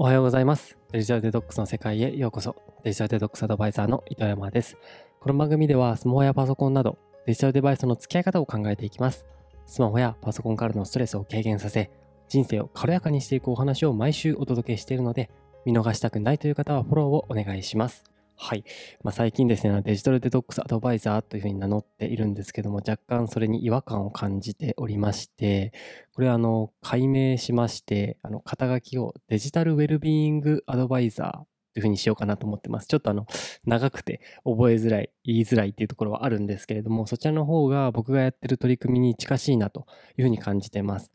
おはようございます。デジタルデトックスの世界へようこそ。デジタルデトックスアドバイザーの糸山です。この番組ではスマホやパソコンなどデジタルデバイスの付き合い方を考えていきます。スマホやパソコンからのストレスを軽減させ、人生を軽やかにしていくお話を毎週お届けしているので、見逃したくないという方はフォローをお願いします。はい。まあ、最近ですね、デジタルデトックスアドバイザーというふうに名乗っているんですけども、若干それに違和感を感じておりまして、これはあの、解明しまして、あの、肩書きをデジタルウェルビーイングアドバイザーというふうにしようかなと思ってます。ちょっとあの、長くて覚えづらい、言いづらいっていうところはあるんですけれども、そちらの方が僕がやってる取り組みに近しいなというふうに感じてます。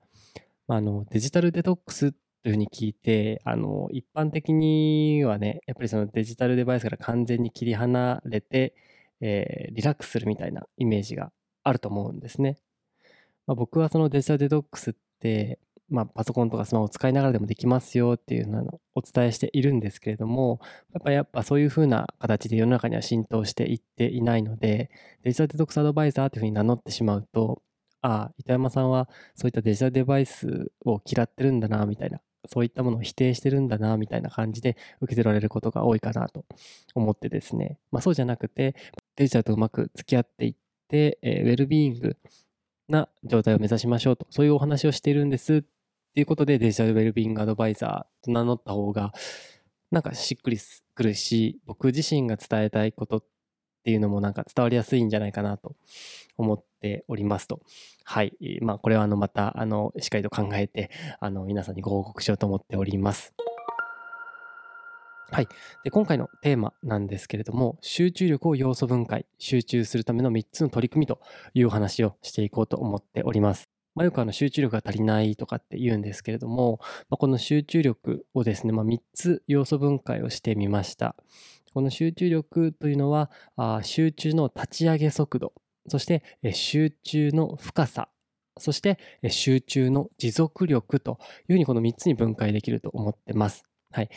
まあ、あの、デジタルデトックスというふうに聞いて、あの、一般的にはね、やっぱりそのデジタルデバイスから完全に切り離れて、えーリラックスするみたいなイメージがあると思うんですね。まあ、僕はそのデジタルデトックスって、まあ、パソコンとかスマホを使いながらでもできますよっていうのをお伝えしているんですけれども、やっぱやっぱそういう風な形で世の中には浸透していっていないので、デジタルデトックスアドバイザーというふうに名乗ってしまうと、ああ、糸山さんはそういったデジタルデバイスを嫌ってるんだな、みたいな、そういったものを否定してるんだな、みたいな感じで受け取られることが多いかなと思ってですね、まあそうじゃなくて、デジタルとうまく付き合っていって、えーウェルビーイングな状態を目指しましょうと、そういうお話をしているんですっていうことでデジタルウェルビーイングアドバイザーと名乗った方が、なんかしっくりくるし、僕自身が伝えたいことっていうのもなんか伝わりやすいんじゃないかなと思っておりますと。はい。まあこれはあのまたあのしっかりと考えて、あの皆さんにご報告しようと思っております。はい。で、今回のテーマなんですけれども、集中力を要素分解、集中するための3つの取り組みというお話をしていこうと思っております。まあ、よくあの集中力が足りないとかって言うんですけれども、まあ、この集中力をですね、まあ、3つ要素分解をしてみました。この集中力というのは、あ集中の立ち上げ速度、そして集中の深さ、そして集中の持続力というふうにこの3つに分解できると思ってます。はい。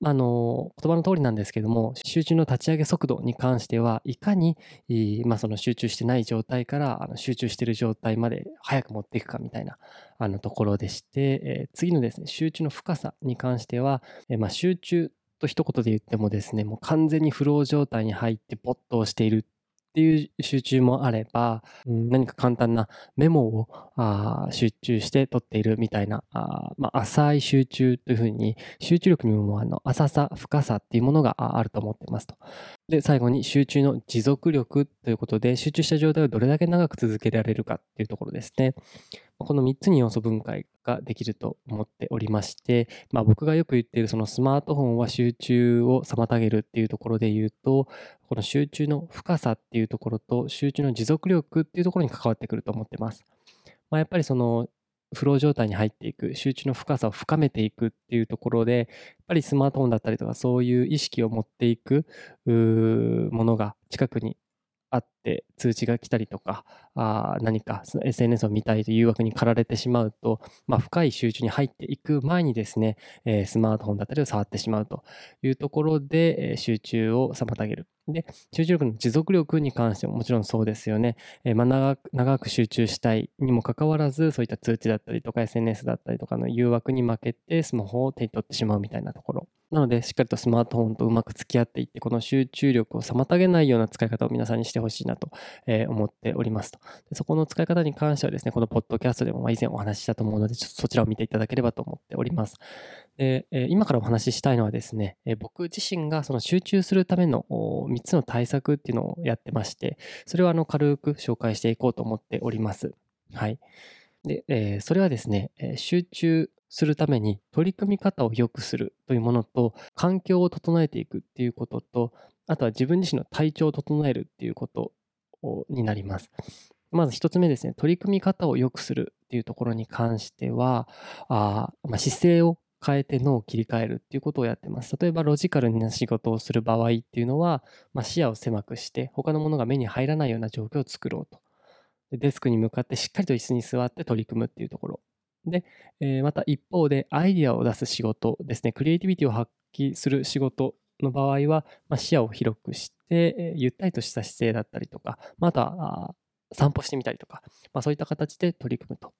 まあの言葉の通りなんですけども集中の立ち上げ速度に関してはいかに、まあ、その集中してない状態からあの集中している状態まで早く持っていくかみたいなあのところでして、えー次のですね集中の深さに関しては、えーまあ、集中と一言で言ってもですねもう完全にフロー状態に入って没頭しているっていう集中もあれば、うん何か簡単なメモをあ集中して取っているみたいなあ、まあ、浅い集中というふうに集中力にもあの浅さ深さっていうものがああると思ってますと。で最後に集中の持続力ということで集中した状態をどれだけ長く続けられるかっていうところですね。この3つに要素分解ができると思っておりまして、まあ、僕がよく言っているそのスマートフォンは集中を妨げるっていうところで言うとこの集中の深さっていうところと集中の持続力っていうところに関わってくると思ってます。まあ、やっぱりそのフロー状態に入っていく集中の深さを深めていくっていうところでやっぱりスマートフォンだったりとかそういう意識を持っていくものが近くにあって通知が来たりとかあ何か SNS を見たいという誘惑に駆られてしまうと、まあ、深い集中に入っていく前にですね、えースマートフォンだったりを触ってしまうというところで、えー集中を妨げる。で、集中力の持続力に関してももちろんそうですよね。えーまあ、長く長く集中したいにもかかわらず、そういった通知だったりとか SNS だったりとかの誘惑に負けてスマホを手に取ってしまうみたいなところ。なので、しっかりとスマートフォンとうまく付き合っていって、この集中力を妨げないような使い方を皆さんにしてほしいなと、思っておりますと。そこの使い方に関してはですね、このポッドキャストでも以前お話ししたと思うので、ちょっとそちらを見ていただければと思っております。で、今からお話ししたいのはですね、僕自身がその集中するための3つの対策っていうのをやってまして、それをあの軽く紹介していこうと思っております。はい。で、えーそれはですね、えー集中するために取り組み方を良くするというものと、環境を整えていくっていうことと、あとは自分自身の体調を整えるっていうことをになります。まず一つ目ですね、取り組み方を良くするっていうところに関しては、あまあ、姿勢を変えて脳を切り替えるっていうことをやってます。例えばロジカルな仕事をする場合っていうのは、まあ、視野を狭くして他のものが目に入らないような状況を作ろうと。デスクに向かってしっかりと椅子に座って取り組むっていうところ。で、えーまた一方でアイディアを出す仕事ですね、クリエイティビティを発揮する仕事の場合は、まあ、視野を広くして、えーゆったりとした姿勢だったりとか、また、散歩してみたりとか、まあ、そういった形で取り組むと。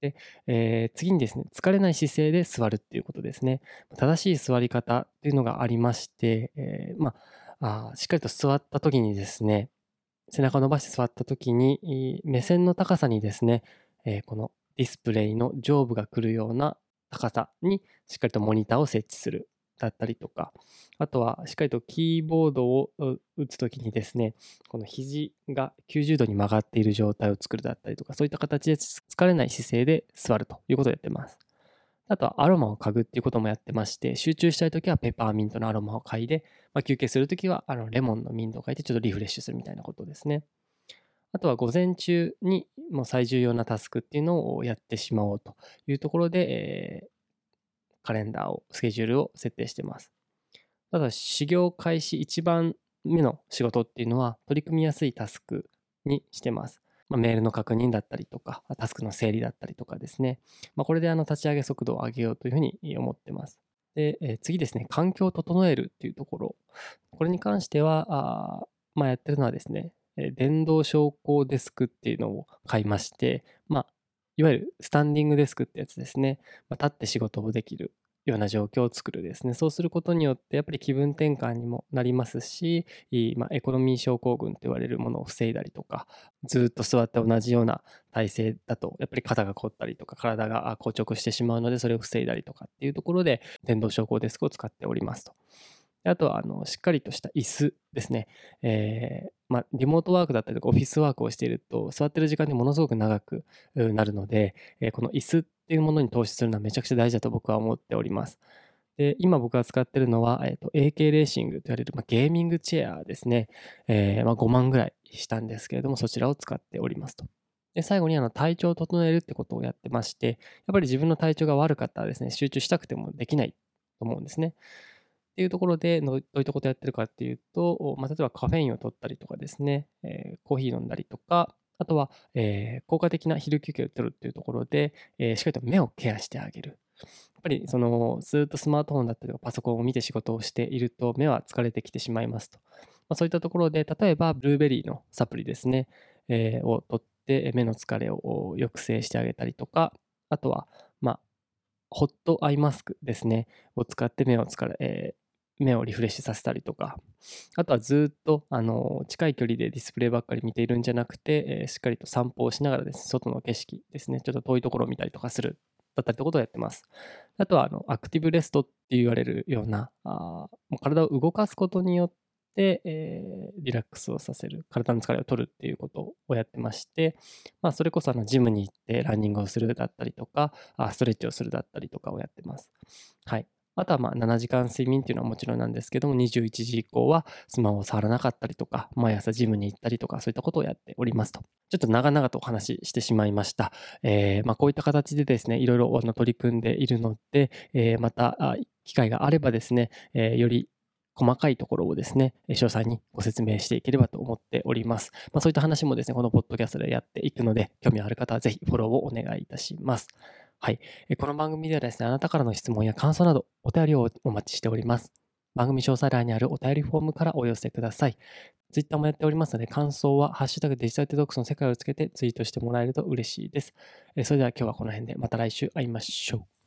で、えー、次にですね、疲れない姿勢で座るっていうことですね。正しい座り方っていうのがありまして、えー、まあ、あしっかりと座った時にですね、背中を伸ばして座った時に、目線の高さにですね、えー、このディスプレイの上部が来るような高さにしっかりとモニターを設置するだったりとか、あとはしっかりとキーボードを打つときにですね、この肘が90度に曲がっている状態を作るだったりとか、そういった形で疲れない姿勢で座るということをやってます。あとはアロマを嗅ぐっていうこともやってまして、集中したいときはペパーミントのアロマを嗅いで、まあ、休憩するときはあのレモンのミントを嗅いでちょっとリフレッシュするみたいなことですね。あとは午前中にもう最重要なタスクっていうのをやってしまおうというところで、えー、カレンダーを、スケジュールを設定してます。ただ、修行開始一番目の仕事っていうのは取り組みやすいタスクにしてます。まあ、メールの確認だったりとか、タスクの整理だったりとかですね。まあ、これであの立ち上げ速度を上げようというふうに思ってます。で、えー、次ですね、環境を整えるっていうところ。これに関しては、あまあ、やってるのはですね、電動昇降デスクっていうのを買いまして、まあ、いわゆるスタンディングデスクってやつですね。まあ、立って仕事をできるような状況を作るですね。そうすることによって、やっぱり気分転換にもなりますし、まあ、エコノミー症候群と言われるものを防いだりとか、ずっと座って同じような体勢だと、やっぱり肩が凝ったりとか、体が硬直してしまうので、それを防いだりとかっていうところで、電動昇降デスクを使っておりますと。あとは、あの、しっかりとした椅子ですね。えー、まあ、リモートワークだったりとか、オフィスワークをしていると、座ってる時間でものすごく長くなるので、えー、この椅子っていうものに投資するのはめちゃくちゃ大事だと僕は思っております。で、今僕が使ってるのは、え、ー、と、AK レーシングと言われる、まあ、ゲーミングチェアですね。えー、まあ、5万ぐらいしたんですけれども、そちらを使っておりますと。で、最後にあの体調を整えるってことをやってまして、やっぱり自分の体調が悪かったらですね、集中したくてもできないと思うんですね。っていうところで、どういったことやってるかっていうと、まあ、例えばカフェインを取ったりとかですね、えー、コーヒー飲んだりとか、あとは、えー、効果的な昼休憩を取るっていうところで、えー、しっかりと目をケアしてあげる。やっぱりそのずっとスマートフォンだったりとかパソコンを見て仕事をしていると目は疲れてきてしまいますと。まあ、そういったところで、例えばブルーベリーのサプリですね、えー、を取って目の疲れを抑制してあげたりとか、あとは、まあ、ホットアイマスクですね、を使って目を疲れ、え目をリフレッシュさせたりとか、あとはずっとあの近い距離でディスプレイばっかり見ているんじゃなくて、えー、しっかりと散歩をしながらですね、外の景色ですね、ちょっと遠いところを見たりとかするだったりということをやってます。あとはあのアクティブレストって言われるような、あもう体を動かすことによって、えー、リラックスをさせる、体の疲れを取るっていうことをやってまして、まあ、それこそあのジムに行ってランニングをするだったりとか、あストレッチをするだったりとかをやってます。はい。あとはまあ7時間睡眠っていうのはもちろんなんですけども、21時以降はスマホを触らなかったりとか、毎朝ジムに行ったりとか、そういったことをやっておりますと。ちょっと長々とお話ししてしまいました。えー、まあこういった形でですね、いろいろ取り組んでいるので、えー、また機会があればですね、えー、より細かいところをですね、詳細にご説明していければと思っております。まあ、そういった話もですね、このポッドキャストでやっていくので、興味ある方はぜひフォローをお願いいたします。はい。この番組ではですね、あなたからの質問や感想などお便りをお待ちしております。番組詳細欄にあるお便りフォームからお寄せください。ツイッターもやっておりますので、感想はハッシュタグデジタルデトックスの世界をつけてツイートしてもらえると嬉しいです。それでは今日はこの辺でまた来週会いましょう。